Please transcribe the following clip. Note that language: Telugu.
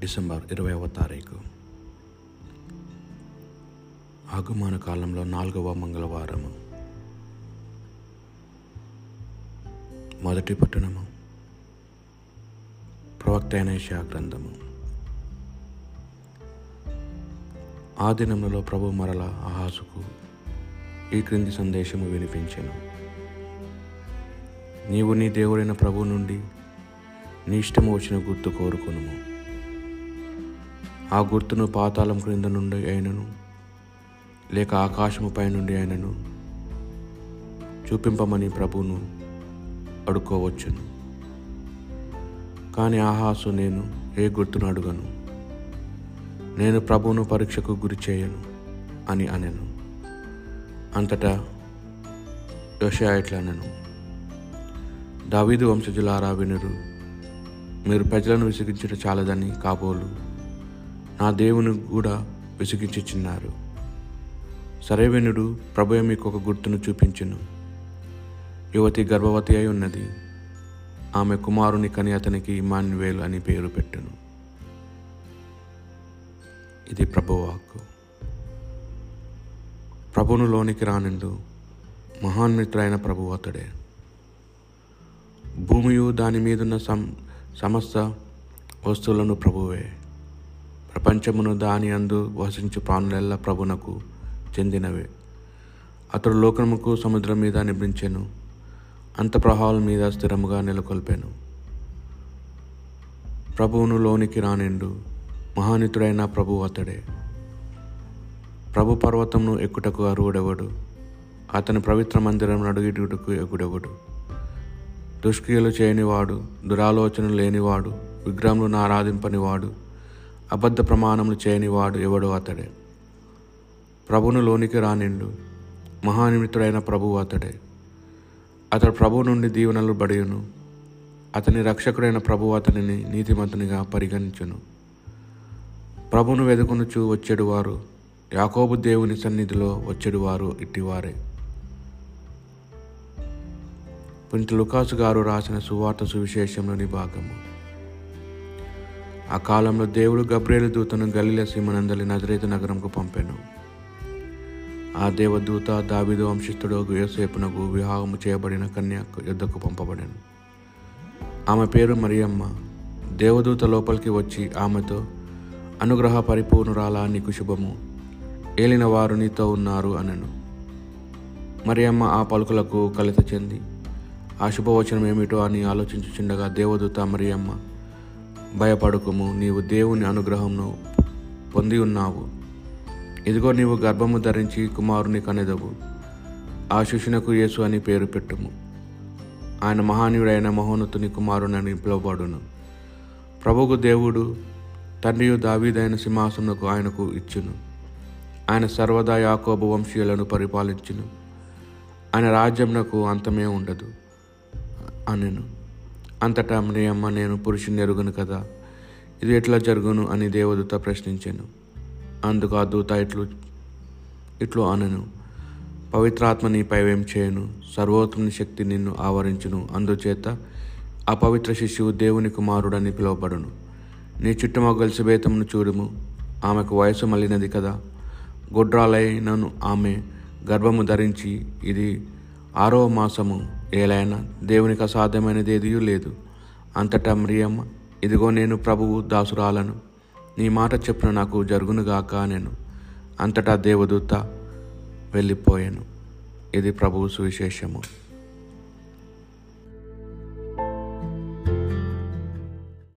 డిసెంబర్ ఇరవైవ తారీఖు. ఆగమన కాలంలో నాలుగవ మంగళవారము. మొదటి పట్టణము. ప్రవక్త అయిన గ్రంథము. ఆ దినములలో ప్రభు మరల ఆహాసుకు ఈ క్రింది సందేశము వినిపించెను. నీవు నీ దేవుడైన ప్రభు నుండి నీ ఇష్టము వచ్చిన గుర్తు కోరుకును ఆ గుర్తును పాతాళం క్రింద నుండి అయినను లేక ఆకాశము పై నుండి అయినను చూపింపమని ప్రభువును అడుక్కోవచ్చును. కానీ ఆహాసు నేను ఏ గుర్తును అడుగను? నేను ప్రభువును పరీక్షకు గురి చేయను అని అనెను. అంతటా యోషయా ఇట్లనెను దావీదు వంశజులారా వినురు మీరు ప్రజలను విసిగించట చాలదని కాబోలు. నా దేవుని కూడా విసిగించి చిన్నారు. వినుడు ప్రభు మీకు ఒక గుర్తును చూపించును. యువతి గర్భవతి అయి ఉన్నది. ఆమె కుమారుని కని అతనికి ఇమాన్యువేలు అని పేరు పెట్టును. ఇది ప్రభువాక్ ప్రభును లోనికి రానిండు మహాన్మిత్రుడైన ప్రభు అతడే. భూమియు దాని మీదున్న సం సమస్త వస్తువులను ప్రభువే. ప్రపంచమును దాని అందు వసించు ప్రాణులెల్ల ప్రభునకు చెందినవే. అతడు లోకముకు సముద్రం మీద నిబ్రించెను అంత ప్రవాహాల మీద స్థిరముగా నెలకొల్పాను. ప్రభువును లోనికి రానిండు మహానితుడైన ప్రభు అతడే. ప్రభు పర్వతమును ఎక్కుటకు అరువుడెవడు అతని పవిత్ర మందిరం అడుగుటకు ఎగుడెవడు? దుష్క్రియలు చేయనివాడు దురాలోచనలు లేనివాడు విగ్రహములను ఆరాధింపనివాడు అబద్ధ ప్రమాణములు చేయనివాడు ఎవడో అతడే. ప్రభును లోనికి రానిండు. మహానిమితుడైన ప్రభువు అతడే. అతడు ప్రభు నుండి దీవెనలు బడియును. అతని రక్షకుడైన ప్రభు అతనిని నీతిమంతునిగా పరిగణించును. ప్రభును వెదుకునుచు వచ్చేడు వారు యాకోబు దేవుని సన్నిధిలో వచ్చేడు వారు ఇట్టివారే. పుంటి లుకాసు గారు రాసిన సువార్త సువిశేషంలోని భాగము. ఆ కాలంలో దేవుడు గబ్రేలు దూతను గలీల సీమనందలి నజరేత నగరంకు పంపాను. ఆ దేవదూత దావిదు వంశస్థుడు యోసేపునకు వివాహము చేయబడిన కన్య యుద్ధకు పంపబడాను. ఆమె పేరు మరియమ్మ. దేవదూత లోపలికి వచ్చి ఆమెతో అనుగ్రహ పరిపూర్ణురాలా నీకు శుభము. ఏలిన వారు నీతో ఉన్నారు అనను. మరియమ్మ ఆ పలుకులకు కలిత చెంది ఆ శుభవచనం ఏమిటో అని ఆలోచించుచుండగా దేవదూత మరియమ్మ భయపడుకుము. నీవు దేవుని అనుగ్రహంను పొంది ఉన్నావు. ఇదిగో నీవు గర్భము ధరించి కుమారుని కనెదవు. ఆ శిష్యునకు యేసు అని పేరు పెట్టుము. ఆయన మహానీయుడైన మహోన్నతుని కుమారునని పిలువబడును. ప్రభుకు దేవుడు తండ్రియు దావీదైన సింహాసనకు ఆయనకు ఇచ్చును. ఆయన సర్వదా యాకోబు వంశీయులను పరిపాలించును. ఆయన రాజ్యంనకు అంతమే ఉండదు. అనెను. అంతటా మరియమ్మ నేను పురుషుని ఎరుగును కదా? ఇది ఎట్లా జరుగును అని దేవదూత ప్రశ్నించాను. అందుకు ఆ దూత ఇట్లు ఇట్లు అనను. పవిత్రాత్మ నీపై చేయను? సర్వోత్తముని శక్తి నిన్ను ఆవరించును. అందుచేత ఆ పవిత్ర శిశువు దేవుని కుమారుడని పిలువబడును. నీ చుట్టుమొగ్గలు శుభేతమును చూడుము. ఆమెకు వయసు మళ్ళినది కదా? గుడ్రాలైనను ఆమె గర్భము ధరించి ఇది ఆరవ మాసము. ఏలైనా దేవునికి అసాధ్యమైనది ఏదీ లేదు. అంతటా మరియమ్మ ఇదిగో నేను ప్రభువు దాసురాలను. నీ మాట చెప్పిన నాకు జరుగునుగాక నేను అంతటా దేవదూత వెళ్ళిపోయాను. ఇది ప్రభువు సువిశేషము.